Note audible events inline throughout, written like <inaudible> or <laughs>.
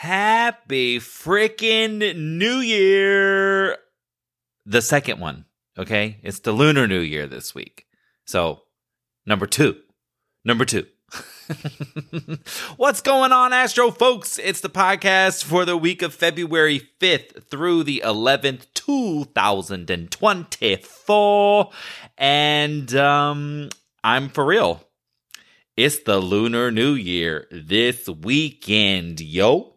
Happy freaking New Year. The second one, okay? It's the Lunar New Year this week. So, number two. Number two. <laughs> What's going on, Astro folks? It's the podcast for the week of February 5th through the 11th, 2024. And um, I'm for real. It's the Lunar New Year this weekend, yo.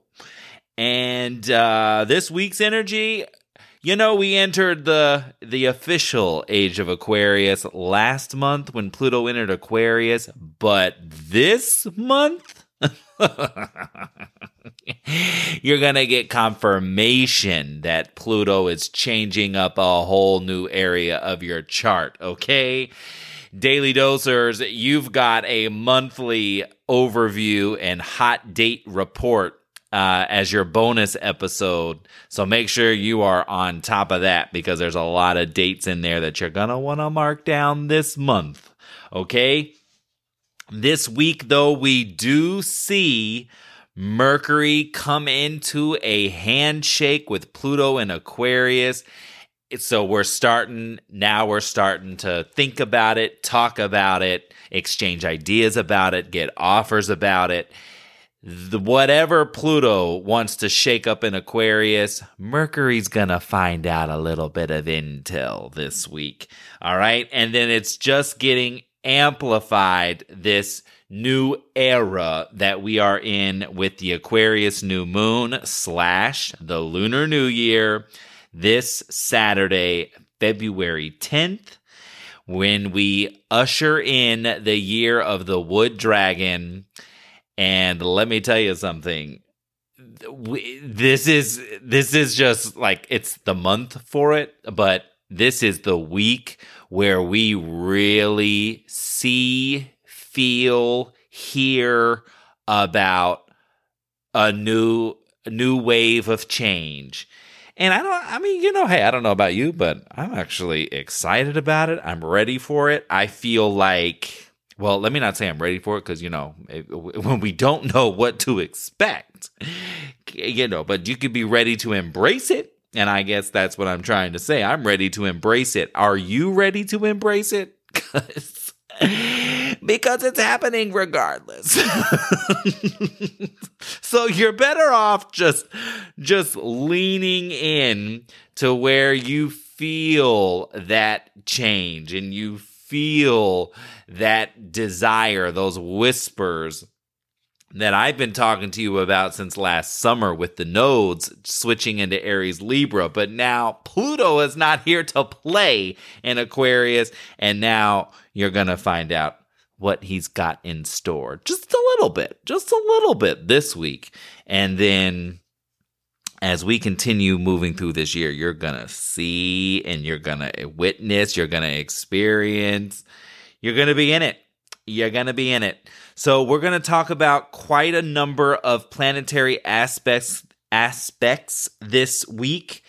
And uh, this week's energy, you know, we entered the the official age of Aquarius last month when Pluto entered Aquarius, but this month <laughs> you're going to get confirmation that Pluto is changing up a whole new area of your chart, okay? Daily Dosers, you've got a monthly overview and hot date report uh, as your bonus episode. So make sure you are on top of that because there's a lot of dates in there that you're going to want to mark down this month. Okay. This week, though, we do see Mercury come into a handshake with Pluto and Aquarius. So we're starting, now we're starting to think about it, talk about it, exchange ideas about it, get offers about it the, whatever Pluto wants to shake up in Aquarius, Mercury's gonna find out a little bit of intel this week. All right. And then it's just getting amplified this new era that we are in with the Aquarius new moon slash the lunar new year this Saturday, February 10th, when we usher in the year of the wood dragon and let me tell you something. This is this is just like it's the month for it, but this is the week where we really see, feel, hear about a new new wave of change. And I don't I mean, you know, hey, I don't know about you, but I'm actually excited about it. I'm ready for it. I feel like well, let me not say I'm ready for it because, you know, <laughs> when we don't know what to expect, you know, but you could be ready to embrace it. And I guess that's what I'm trying to say. I'm ready to embrace it. Are you ready to embrace it? <laughs> <laughs> because it's happening regardless. so you're better off just just leaning in to where you feel that change and you feel that desire, those whispers that I've been talking to you about since last summer with the nodes switching into Aries Libra, but now Pluto is not here to play in Aquarius, and now you're going to find out what he's got in store. Just a little bit, just a little bit this week. And then as we continue moving through this year, you're going to see and you're going to witness, you're going to experience, you're going to be in it. You're going to be in it. So, we're going to talk about quite a number of planetary aspects aspects this week.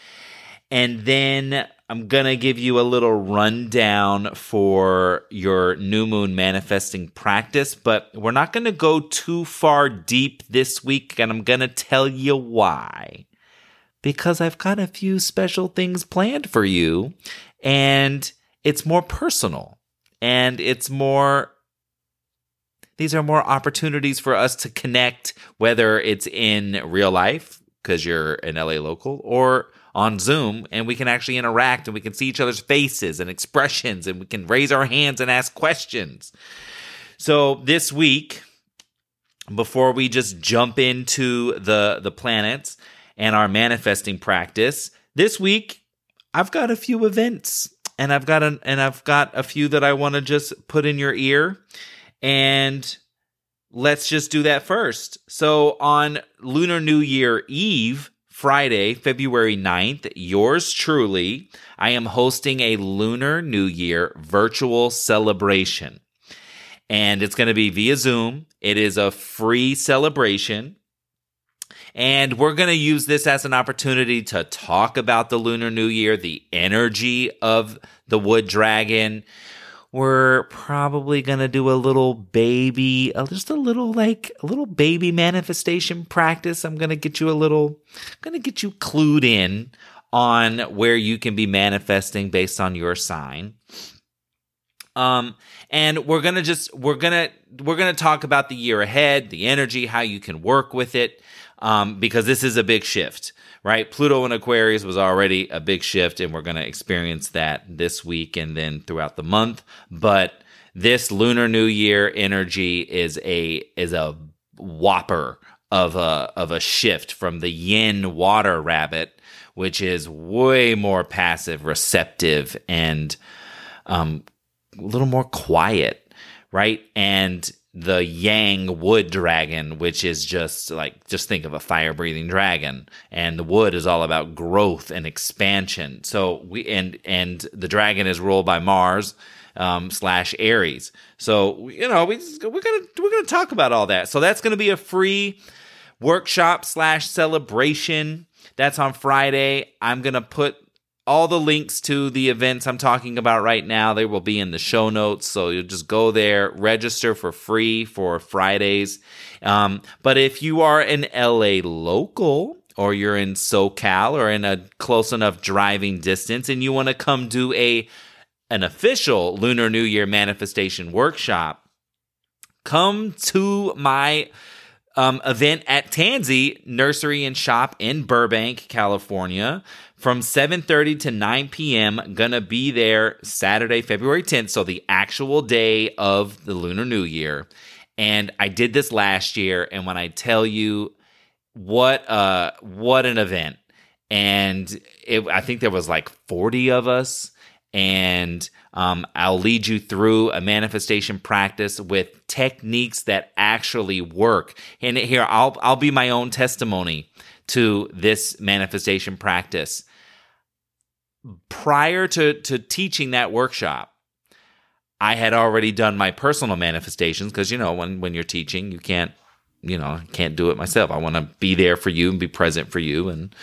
And then I'm going to give you a little rundown for your new moon manifesting practice, but we're not going to go too far deep this week, and I'm going to tell you why because I've got a few special things planned for you and it's more personal and it's more these are more opportunities for us to connect whether it's in real life because you're an LA local or on Zoom and we can actually interact and we can see each other's faces and expressions and we can raise our hands and ask questions. So this week before we just jump into the the planets, and our manifesting practice. This week, I've got a few events and I've got an and I've got a few that I want to just put in your ear and let's just do that first. So on Lunar New Year Eve, Friday, February 9th, yours truly, I am hosting a Lunar New Year virtual celebration. And it's going to be via Zoom. It is a free celebration. And we're going to use this as an opportunity to talk about the Lunar New Year, the energy of the wood dragon. we're probably going to do a little baby, just a little like a little baby manifestation practice. I'm going to get you a little, going to get you clued in on where you can be manifesting based on your sign. Um, and we're gonna just we're gonna we're gonna talk about the year ahead, the energy, how you can work with it, um, because this is a big shift right? Pluto in Aquarius was already a big shift, and we're going to experience that this week and then throughout the month. But this Lunar New Year energy is a is a whopper of a of a shift from the Yin water rabbit, which is way more passive, receptive, and um, a little more quiet, right? And the Yang wood dragon, which is just like, just think of a fire breathing dragon. And the wood is all about growth and expansion. So we, and, and the dragon is ruled by Mars, um, slash Aries. So, you know, we, we're going to, we're to talk about all that. So that's to be a free workshop slash celebration. That's on Friday. I'm to put all the links to the events I'm talking about right now, they will be in the show notes. So you'll just go there, register for free for Fridays. Um, but if you are an LA local, or you're in SoCal or in a close enough driving distance and you want to come do a an official Lunar New Year manifestation workshop, come to my um, event at Tansy Nursery and Shop in Burbank, California from 7:30 to 9 p.m. Gonna be there Saturday, February 10th, so the actual day of the Lunar New Year. And I did this last year, and when I tell you what uh what an event. And it, I think there was like 40 of us and um, I'll lead you through a manifestation practice with techniques that actually work. And here, I'll I'll be my own testimony to this manifestation practice prior to to teaching that workshop, I had already done my personal manifestations because you know when when you're teaching, you can't you know can't do it myself. I want to be there for you and be present for you, and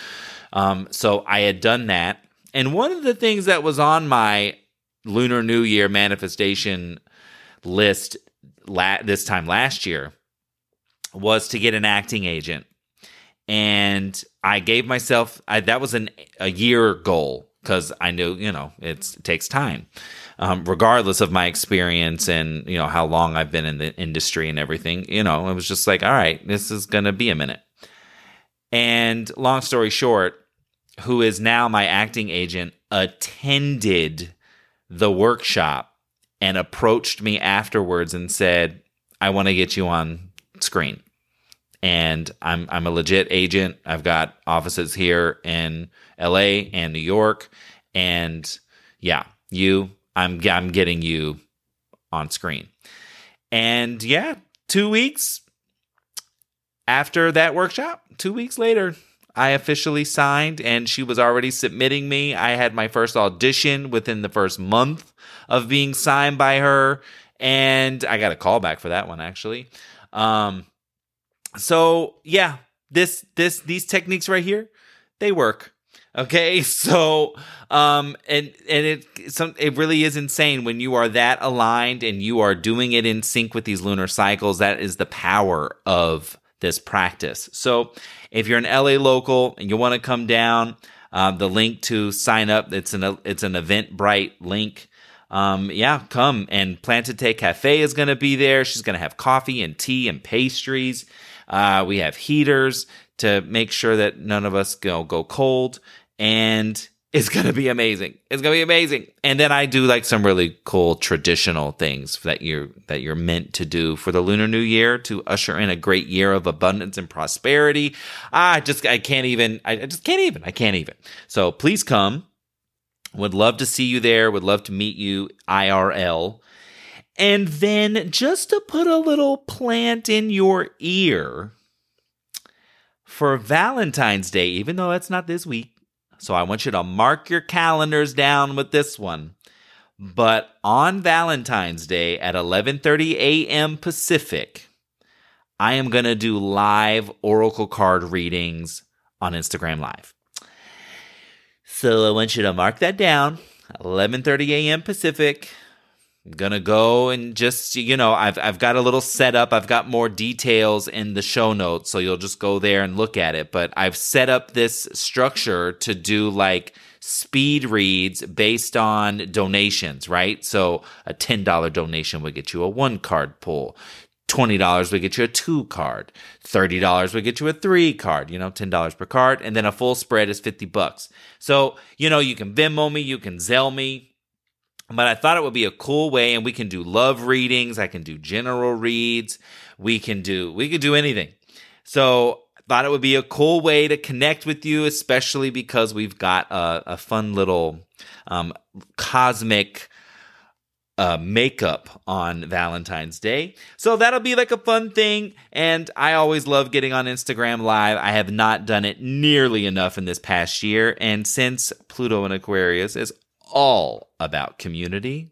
um, so I had done that. And one of the things that was on my Lunar New Year manifestation list la- this time last year was to get an acting agent. And I gave myself I, that was an a year goal because I knew, you know, it takes time. Um, regardless of my experience and, you know, how long I've been in the industry and everything, you know, it was just like, all right, this is to be a minute. And long story short, who is now my acting agent attended the workshop and approached me afterwards and said, I want to get you on screen. And I'm I'm a legit agent. I've got offices here in LA and New York. And yeah, you, I'm, I'm getting you on screen. And yeah, two weeks after that workshop, two weeks later, I officially signed and she was already submitting me. I had my first audition within the first month of being signed by her. And I got a call back for that one actually. Um, so yeah, this, this, these techniques right here, they work. Okay, <laughs> so um, and and it some it really is insane when you are that aligned and you are doing it in sync with these lunar cycles. That is the power of this practice. So if you're an LA local and you want to come down, uh, the link to sign up it's an it's an Eventbrite link. Um, yeah, come and Plantite Cafe is going to be there. She's going to have coffee and tea and pastries. Uh, we have heaters to make sure that none of us go go cold and it's gonna be amazing. It's gonna be amazing. And then I do like some really cool traditional things that you're that you're meant to do for the Lunar New Year to usher in a great year of abundance and prosperity. I just I can't even I just can't even I can't even. So please come. Would love to see you there. Would love to meet you IRL. And then just to put a little plant in your ear for Valentine's Day, even though that's not this week, so I want you to mark your calendars down with this one. But on Valentine's Day at 11:30 a.m. Pacific, I am going to do live oracle card readings on Instagram Live. So I want you to mark that down. 11:30 a.m. Pacific. I'm gonna go and just you know I've I've got a little setup. I've got more details in the show notes, so you'll just go there and look at it. But I've set up this structure to do like speed reads based on donations, right? So a ten dollar donation would get you a one card pull. $20 would get you a two card. $30 would get you a three card, you know, $10 per card. And then a full spread is 50 bucks. So, you know, you can Venmo me, you can Zelle me, but I thought it would be a cool way, and we can do love readings. I can do general reads. We can do we could do anything. So I thought it would be a cool way to connect with you, especially because we've got a, a fun little um, cosmic uh, makeup on Valentine's Day. So that'll be like a fun thing. And I always love getting on Instagram Live. I have not done it nearly enough in this past year. And since Pluto and Aquarius is all about community.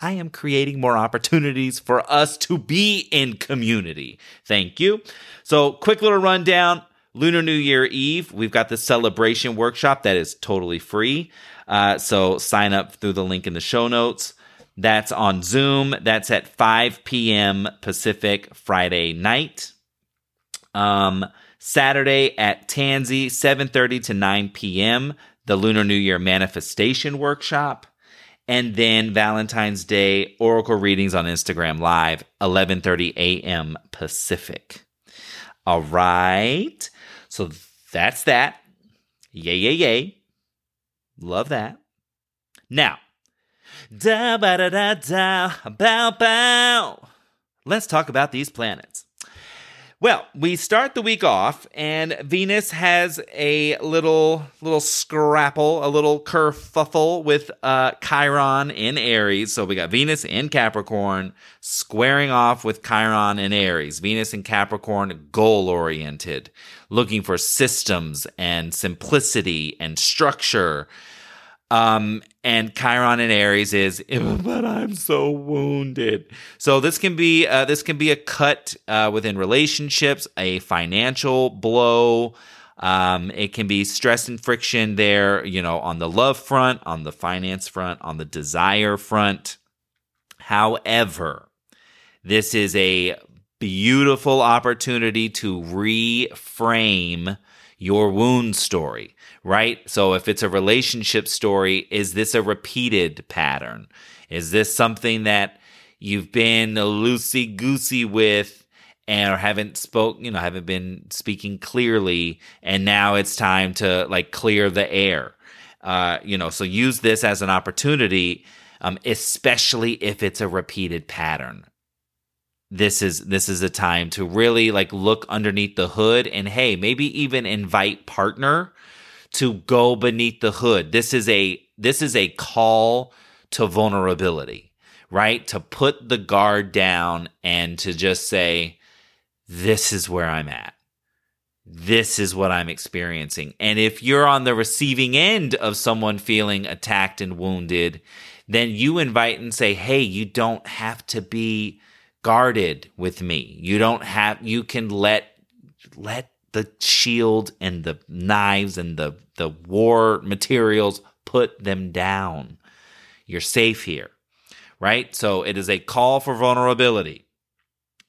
I am creating more opportunities for us to be in community. Thank you. So, quick little rundown Lunar New Year Eve, we've got the celebration workshop that is totally free. Uh, so, sign up through the link in the show notes. That's on Zoom. That's at 5 p.m. Pacific Friday night. Um, Saturday at Tansy, 7:30 to 9 p.m the Lunar New Year Manifestation Workshop, and then Valentine's Day Oracle readings on Instagram Live, 11:30 a.m. Pacific. All right. So that's that. Yay, yay, yay. Love that. Now, da ba da da da, bow bow. Let's talk about these planets. Well, we start the week off, and Venus has a little little scrapple, a little kerfuffle with uh, Chiron in Aries. So we got Venus in Capricorn squaring off with Chiron in Aries. Venus in Capricorn, goal oriented, looking for systems and simplicity and structure um, and Chiron in Aries is, but I'm so wounded. So this can be uh, this can be a cut uh, within relationships, a financial blow. Um, it can be stress and friction there, you know, on the love front, on the finance front, on the desire front. However, this is a beautiful opportunity to reframe your wound story right? So if it's a relationship story, is this a repeated pattern? Is this something that you've been loosey goosey with and or haven't spoke, you know, haven't been speaking clearly, and now it's time to like clear the air. Uh, you know, so use this as an opportunity, um, especially if it's a repeated pattern. This is this is a time to really like look underneath the hood and hey, maybe even invite partner to go beneath the hood. This is a this is a call to vulnerability, right? To put the guard down and to just say this is where I'm at. This is what I'm experiencing. And if you're on the receiving end of someone feeling attacked and wounded, then you invite and say, "Hey, you don't have to be guarded with me. You don't have you can let let the shield and the knives and the, the war materials, put them down. You're safe here, right? So it is a call for vulnerability.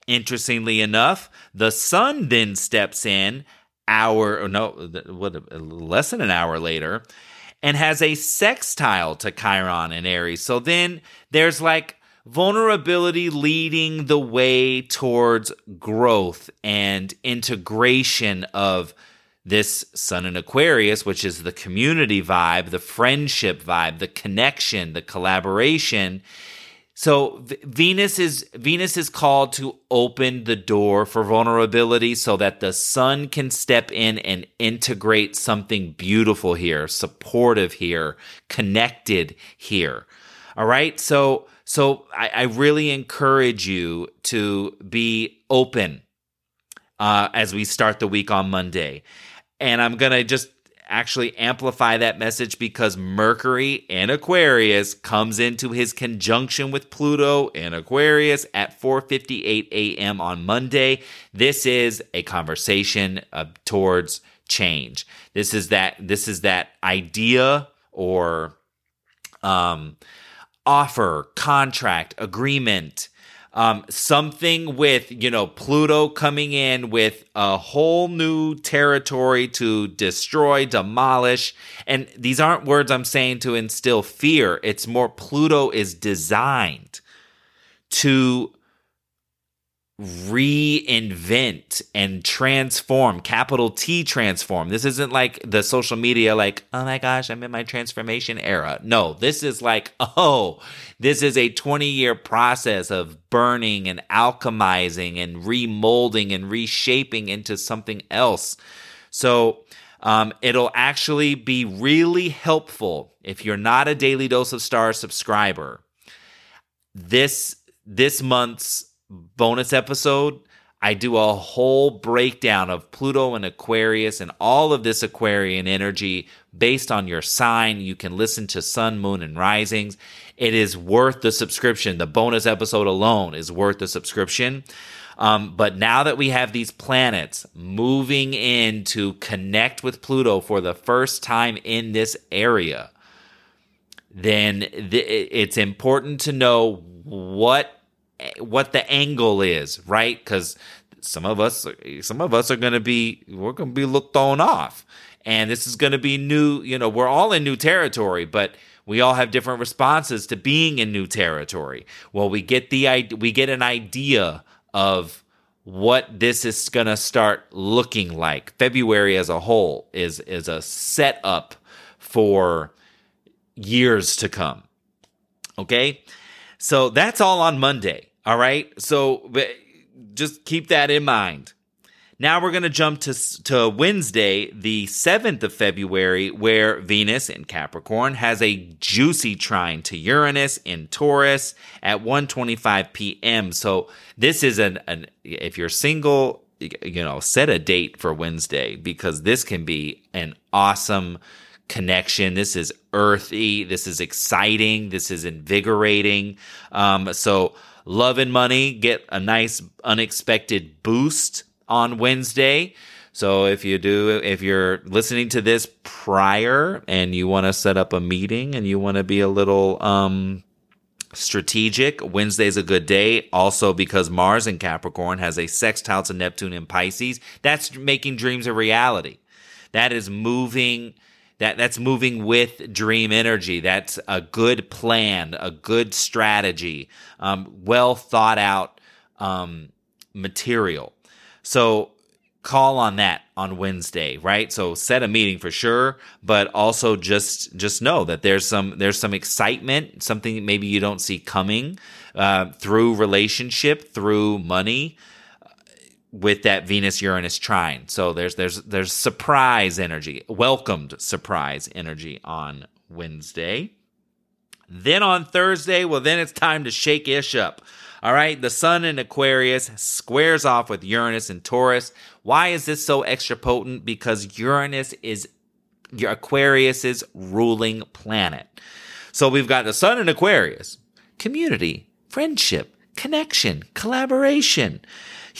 Interestingly enough, the sun then steps in hour, no, what, less than an hour later, and has a sextile to Chiron and Aries. So then there's like vulnerability leading the way towards growth and integration of this sun in Aquarius, which is the community vibe, the friendship vibe, the connection, the collaboration. So Venus is Venus is called to open the door for vulnerability so that the sun can step in and integrate something beautiful here, supportive here, connected here. All right? So so I, I really encourage you to be open uh, as we start the week on Monday. And I'm going to just actually amplify that message because Mercury in Aquarius comes into his conjunction with Pluto in Aquarius at 4:58 a.m. on Monday. This is a conversation uh, towards change. This is that this is that idea or um offer, contract, agreement, um, something with, you know, Pluto coming in with a whole new territory to destroy, demolish. And these aren't words I'm saying to instill fear. It's more Pluto is designed to reinvent and transform capital T transform. This isn't like the social media like, "Oh my gosh, I'm in my transformation era." No, this is like, <laughs> "Oh, this is a 20-year process of burning and alchemizing and remolding and reshaping into something else." So, um, it'll actually be really helpful if you're not a Daily Dose of star subscriber. This this month's bonus episode, I do a whole breakdown of Pluto and Aquarius and all of this Aquarian energy based on your sign. You can listen to Sun, Moon, and Risings. It is worth the subscription. The bonus episode alone is worth the subscription. Um, but now that we have these planets moving in to connect with Pluto for the first time in this area, then th- it's important to know what what the angle is, right? Because some of us, some of us are going to be, we're going to be looked on off, and this is going to be new. You know, we're all in new territory, but we all have different responses to being in new territory. Well, we get the we get an idea of what this is going to start looking like. February as a whole is is a setup for years to come. Okay? So that's all on Monday. All right. So just keep that in mind. Now we're going to jump to, to Wednesday, the 7th of February, where Venus in Capricorn has a juicy trine to Uranus in Taurus at 1:25 p.m. So this is an, an if you're single, you know, set a date for Wednesday because this can be an awesome connection. This is earthy. This is exciting. This is invigorating. Um, so Love and Money get a nice unexpected boost on Wednesday. So if you do, if you're listening to this prior and you want to set up a meeting and you want to be a little um, strategic, Wednesday's a good day. Also because Mars in Capricorn has a sextile to Neptune in Pisces. That's making dreams a reality. That is moving that that's moving with dream energy. That's a good plan, a good strategy, um, well thought out um, material. So call on that on Wednesday, right? So set a meeting for sure, but also just just know that there's some there's some excitement, something maybe you don't see coming uh, through relationship, through money, with that Venus Uranus trine. So there's there's there's surprise energy, welcomed surprise energy on Wednesday. Then on Thursday, well then it's time to shake ish up. All right, the sun in Aquarius squares off with Uranus and Taurus. Why is this so extra potent? Because Uranus is your Aquarius's ruling planet. So we've got the sun in Aquarius, community, friendship, connection, collaboration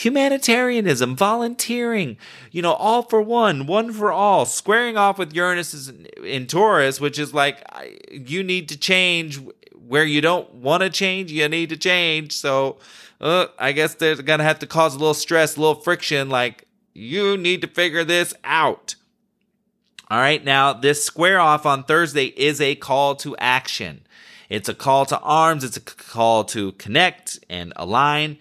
humanitarianism, volunteering, you know, all for one, one for all, squaring off with Uranus in, in Taurus, which is like you need to change where you don't want to change, you need to change. So uh, I guess they're going to have to cause a little stress, a little friction, like you need to figure this out. All right, now this square off on Thursday is a call to action. It's a call to arms, it's a call to connect and align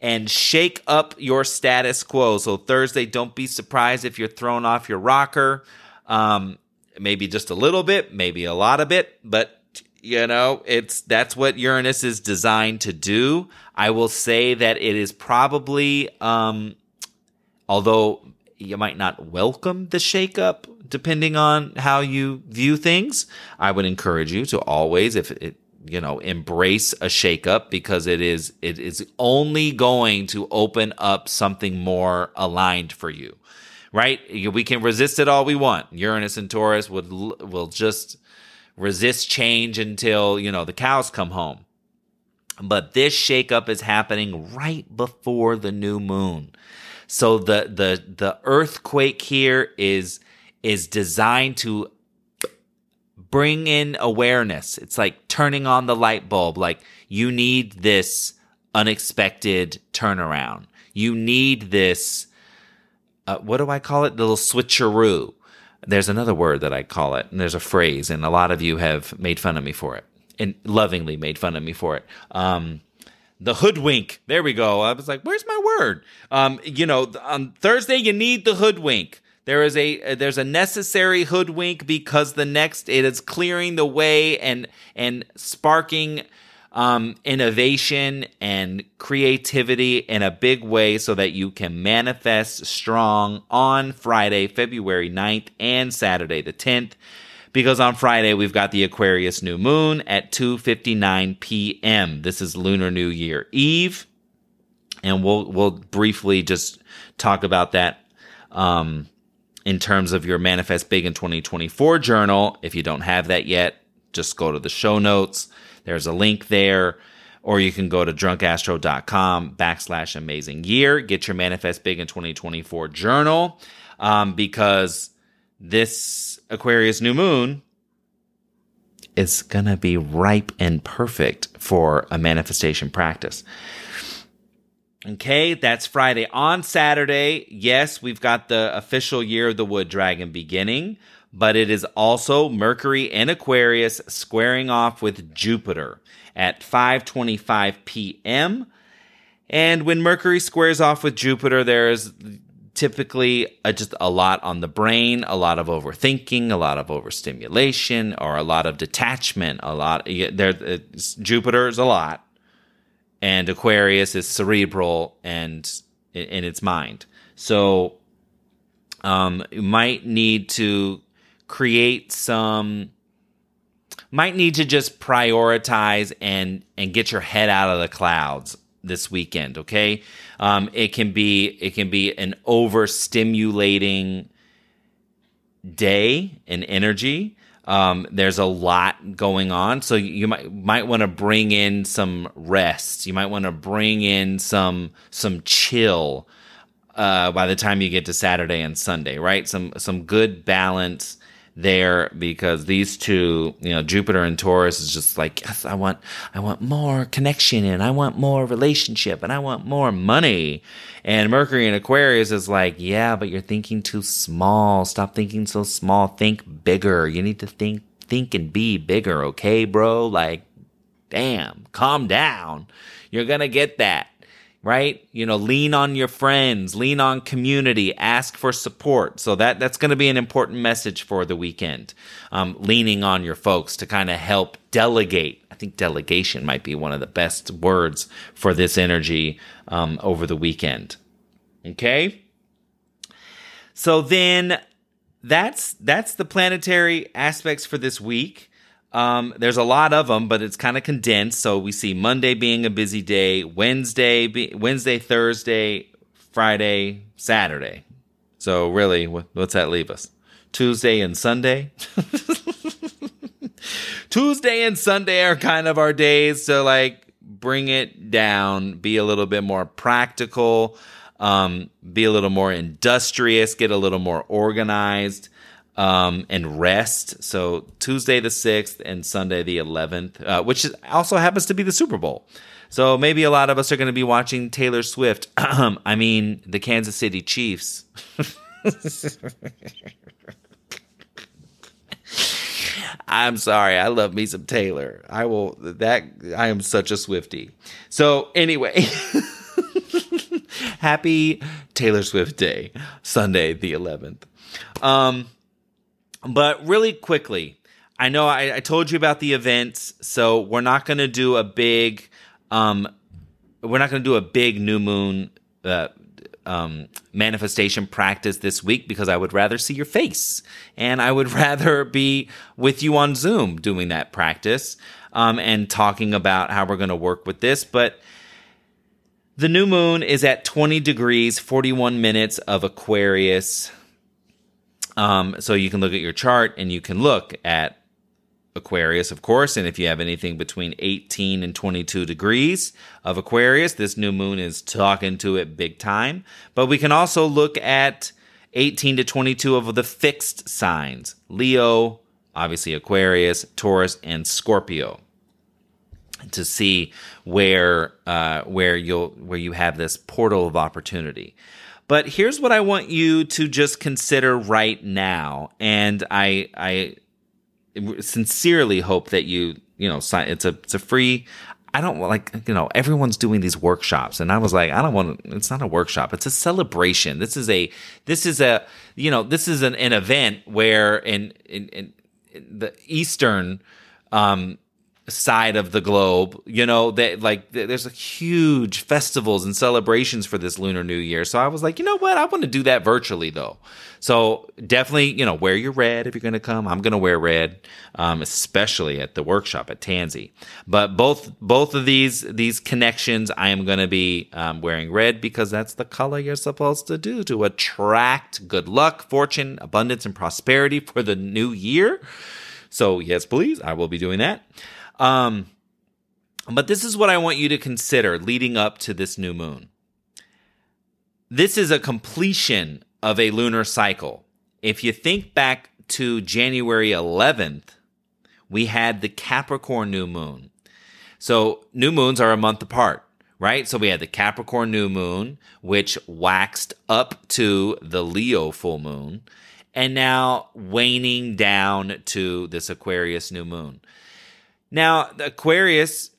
and shake up your status quo. So Thursday, don't be surprised if you're thrown off your rocker. Um, maybe just a little bit, maybe a lot of it, but you know, it's that's what Uranus is designed to do. I will say that it is probably, um, although you might not welcome the shakeup, depending on how you view things. I would encourage you to always, if it you know embrace a shakeup because it is it is only going to open up something more aligned for you right? We can resist it all we want. Uranus and taurus would will just resist change until you know the cows come home. But this shakeup is happening right before the new moon. So the the the earthquake here is is designed to bring in awareness. It's like turning on the light bulb. Like you need this unexpected turnaround. You need this. Uh, what do I call it? The little switcheroo. There's another word that I call it, and there's a phrase, and a lot of you have made fun of me for it, and lovingly made fun of me for it. Um, the hoodwink. There we go. I was like, "Where's my word?" Um, you know, on Thursday you need the hoodwink. There is a there's a necessary hoodwink because the next it is clearing the way and and sparking um, innovation and creativity in a big way so that you can manifest strong on Friday, February 9th and Saturday the 10th because on Friday we've got the Aquarius new moon at 2:59 p.m. This is Lunar New Year Eve and we'll we'll briefly just talk about that um, in terms of your manifest big in 2024 journal if you don't have that yet just go to the show notes there's a link there. Or you can go to drunkastro.com backslash amazing year. Get your Manifest Big in 2024 journal um, because this Aquarius new moon is going to be ripe and perfect for a manifestation practice. Okay, that's Friday. On Saturday, yes, we've got the official Year of the Wood Dragon beginning but it is also Mercury and Aquarius squaring off with Jupiter at 5:25 p.m. And when Mercury squares off with Jupiter, there is typically a, just a lot on the brain, a lot of overthinking, a lot of overstimulation, or a lot of detachment. A lot there. Jupiter is a lot, and Aquarius is cerebral and in, its mind. So um, you might need to create some might need to just prioritize and and get your head out of the clouds this weekend okay um, it can be it can be an overstimulating day and energy um, there's a lot going on. So you might might want to bring in some rest. You might want to bring in some some chill uh, by the time you get to Saturday and Sunday right? Some some good balance there because these two, you know, Jupiter and Taurus is just like, yes, I want, I want more connection and I want more relationship and I want more money. And Mercury and Aquarius is like, yeah, but you're thinking too small. Stop thinking so small. Think bigger. You need to think, think and be bigger. Okay, bro? Like, damn, calm down. You're going to get that right? You know, lean on your friends, lean on community, ask for support. So that that's going to be an important message for the weekend. Um, leaning on your folks to kind of help delegate. I think delegation might be one of the best words for this energy um, over the weekend. Okay. So then that's that's the planetary aspects for this week. Um, there's a lot of them, but it's kind of condensed. So we see Monday being a busy day, Wednesday, be, Wednesday, Thursday, Friday, Saturday. So really, what's that leave us? Tuesday and Sunday. <laughs> Tuesday and Sunday are kind of our days to like bring it down, be a little bit more practical, um, be a little more industrious, get a little more organized um, and rest. So Tuesday the 6th and Sunday the 11th, uh, which also happens to be the Super Bowl. So maybe a lot of us are going to be watching Taylor Swift. <clears throat> I mean, the Kansas City Chiefs. <laughs> I'm sorry. I love me some Taylor. I will that I am such a Swiftie. So anyway, <laughs> happy Taylor Swift Day, Sunday the 11th. Um but really quickly, I know I, I told you about the events, so we're not going to do a big, um, we're not going to do a big new moon uh, um, manifestation practice this week because I would rather see your face and I would <laughs> rather be with you on Zoom doing that practice um, and talking about how we're going to work with this. But the new moon is at 20 degrees, 41 minutes of Aquarius. Um, so you can look at your chart and you can look at Aquarius, of course. And if you have anything between 18 and 22 degrees of Aquarius, this new moon is talking to it big time. But we can also look at 18 to 22 of the fixed signs Leo, obviously Aquarius, Taurus, and Scorpio to see where uh, where you'll where you have this portal of opportunity. But here's what I want you to just consider right now, and I I sincerely hope that you you know sign. It's a it's a free. I don't like you know everyone's doing these workshops, and I was like, I don't want. It's not a workshop. It's a celebration. This is a this is a you know this is an, an event where in in, in the Eastern um, side of the globe you know that like there's a huge festivals and celebrations for this lunar new year. So i was like you know what? I want to do that virtually though. So definitely you know wear your red if you're going to come. I'm going to wear red um, especially at the workshop at tansy. But both both of these these connections i am going to be um, wearing red because that's the color you're supposed to do to attract good luck fortune abundance and prosperity for the new year. So yes please i will be doing that um, but this is what I want you to consider leading up to this new moon. This is a completion of a lunar cycle. If you think back to January 11th, we had the Capricorn new moon. So new moons are a month apart, right? So we had the Capricorn new moon, which waxed up to the Leo full moon, and now waning down to this Aquarius new moon. Now, Aquarius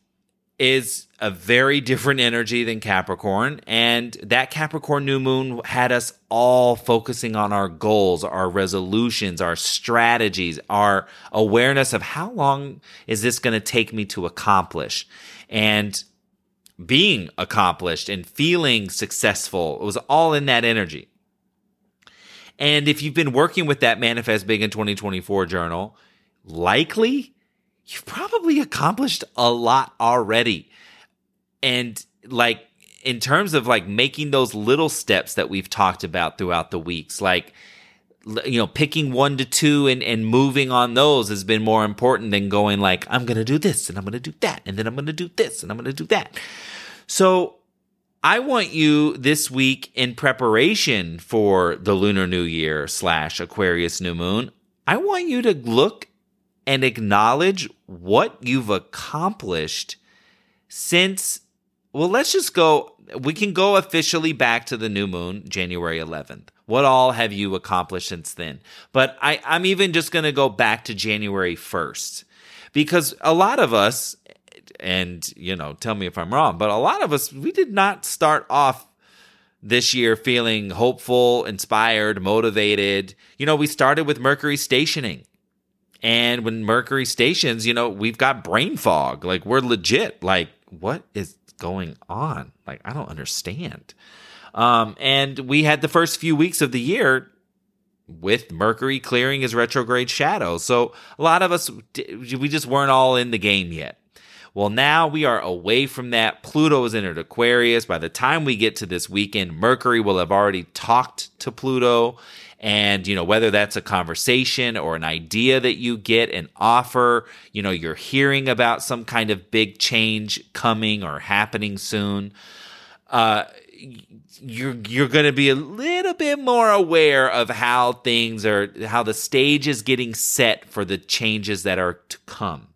is a very different energy than Capricorn. And that Capricorn new moon had us all focusing on our goals, our resolutions, our strategies, our awareness of how long is this going to take me to accomplish. And being accomplished and feeling successful. It was all in that energy. And if you've been working with that Manifest Big in 2024 journal, likely you've probably accomplished a lot already. And like in terms of like making those little steps that we've talked about throughout the weeks, like you know, picking one to two and, and moving on those has been more important than going like, I'm going to do this and I'm going to do that. And then I'm going to do this and I'm going to do that. So I want you this week in preparation for the Lunar New Year slash Aquarius New Moon. I want you to look and acknowledge what you've accomplished since well let's just go we can go officially back to the new moon january 11th what all have you accomplished since then? But I, i'm even just going to go back to january 1st because a lot of us and you know tell me if i'm wrong but a lot of us we did not start off this year feeling hopeful inspired motivated. You know we started with mercury stationing and when Mercury stations, you know, we've got brain fog. Like we're legit. Like, what is going on? Like, I don't understand. Um, and we had the first few weeks of the year with Mercury clearing his retrograde shadow. So a lot of us, we just weren't all in the game yet. Well, now we are away from that. Pluto has entered Aquarius. By the time we get to this weekend, Mercury will have already talked to Pluto and, you know, whether that's a conversation or an idea that you get, an offer, you know, you're hearing about some kind of big change coming or happening soon. Uh, you're you're going to be a little bit more aware of how things are how the stage is getting set for the changes that are to come.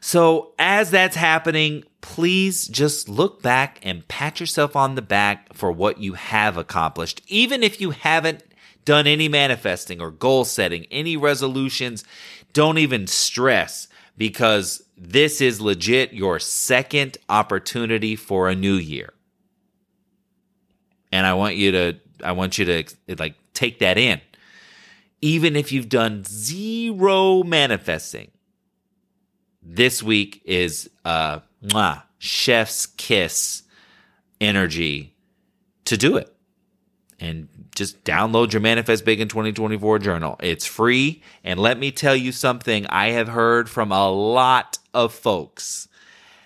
So, as that's happening, please just look back and pat yourself on the back for what you have accomplished. Even if you haven't done any manifesting or goal setting, any resolutions, don't even stress because this is legit your second opportunity for a new year. And I want you to I want you to like take that in. Even if you've done zero manifesting, this week is uh mwah, chef's kiss energy to do it. And just download your Manifest Big in 2024 journal. It's free. And let me tell you something I have heard from a lot of folks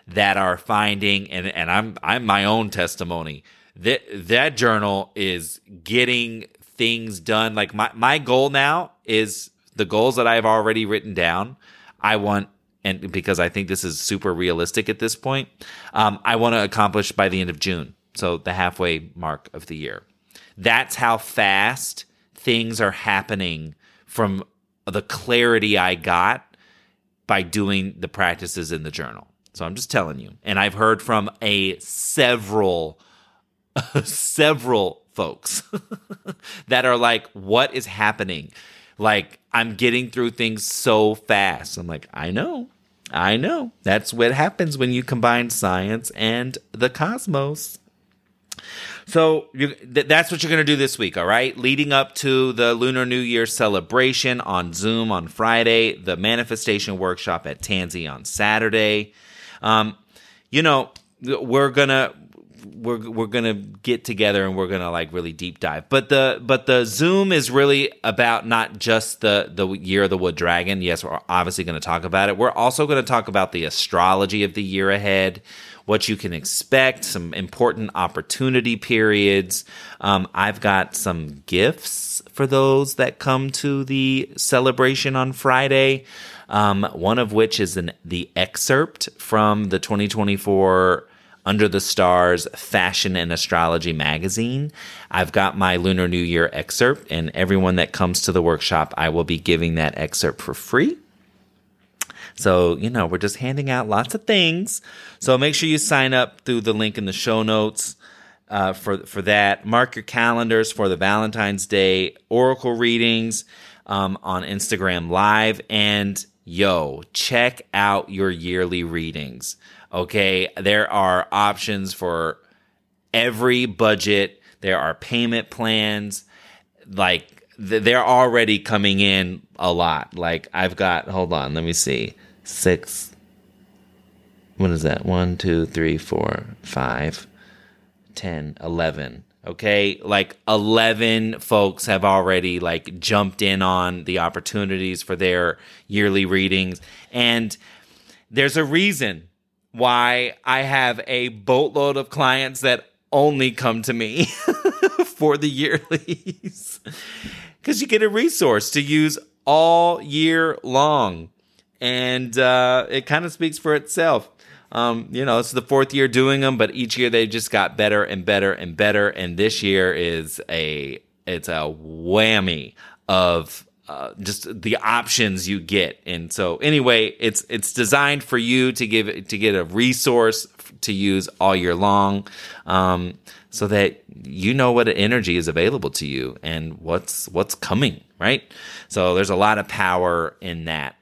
that are finding, and, and I'm I'm my own testimony. That that journal is getting things done. Like my, my goal now is the goals that I've already written down. I want and because I think this is super realistic at this point, um, I want to accomplish by the end of June, so the halfway mark of the year. That's how fast things are happening from the clarity I got by doing the practices in the journal. So I'm just telling you. And I've heard from a several <laughs> several folks <laughs> that are like what is happening? Like I'm getting through things so fast. I'm like, I know. I know. That's what happens when you combine science and the cosmos. So you, th- that's what you're going to do this week, all right? Leading up to the Lunar New Year celebration on Zoom on Friday, the manifestation workshop at Tansy on Saturday. Um, you know, we're gonna we're we're gonna get together and we're gonna like really deep dive. But the but the Zoom is really about not just the the year of the Wood Dragon. Yes, we're obviously to talk about it. We're also to talk about the astrology of the year ahead, what you can expect, some important opportunity periods. Um, I've got some gifts for those that come to the celebration on Friday. Um, one of which is an, the excerpt from the 2024 under the Stars Fashion and Astrology magazine. I've got my Lunar New Year excerpt, and everyone that comes to the workshop, I will be giving that excerpt for free. So, you know, we're just handing out lots of things. So make sure you sign up through the link in the show notes. Uh, for for that, mark your calendars for the Valentine's Day Oracle readings um, on Instagram Live, and yo, check out your yearly readings. Okay. There are options for every budget, there are payment plans. Like, they're already coming in a lot. Like, I've got, hold on, let me see, six. What is that? One, two, three, four, five, ten, eleven okay like 11 folks have already like jumped in on the opportunities for their yearly readings and there's a reason why I have a boatload of clients that only come to me <laughs> for the yearlies. Because you get a resource to use all year long. And uh, it kind of speaks for itself. Um, you know, it's the fourth year doing them, but each year they just got better and better and better. And this year is a it's a whammy of uh, just the options you get. And so anyway, it's it's designed for you to give to get a resource to use all year long, um, so that you know what energy is available to you and what's what's coming. Right. So there's a lot of power in that.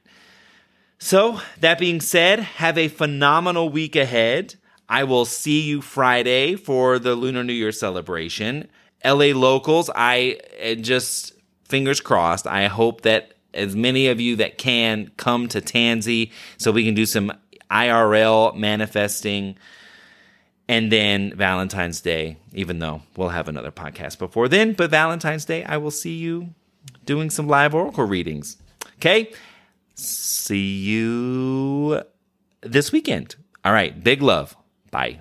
So that being said, have a phenomenal week ahead. I will see you Friday for the Lunar New Year celebration. LA locals, I just fingers crossed. I hope that as many of you that can come to Tansy so we can do some IRL manifesting. And then Valentine's Day, even though we'll have another podcast before then, but Valentine's Day, I will see you doing some live oracle readings. Okay? See you this weekend. All right. Big love. Bye.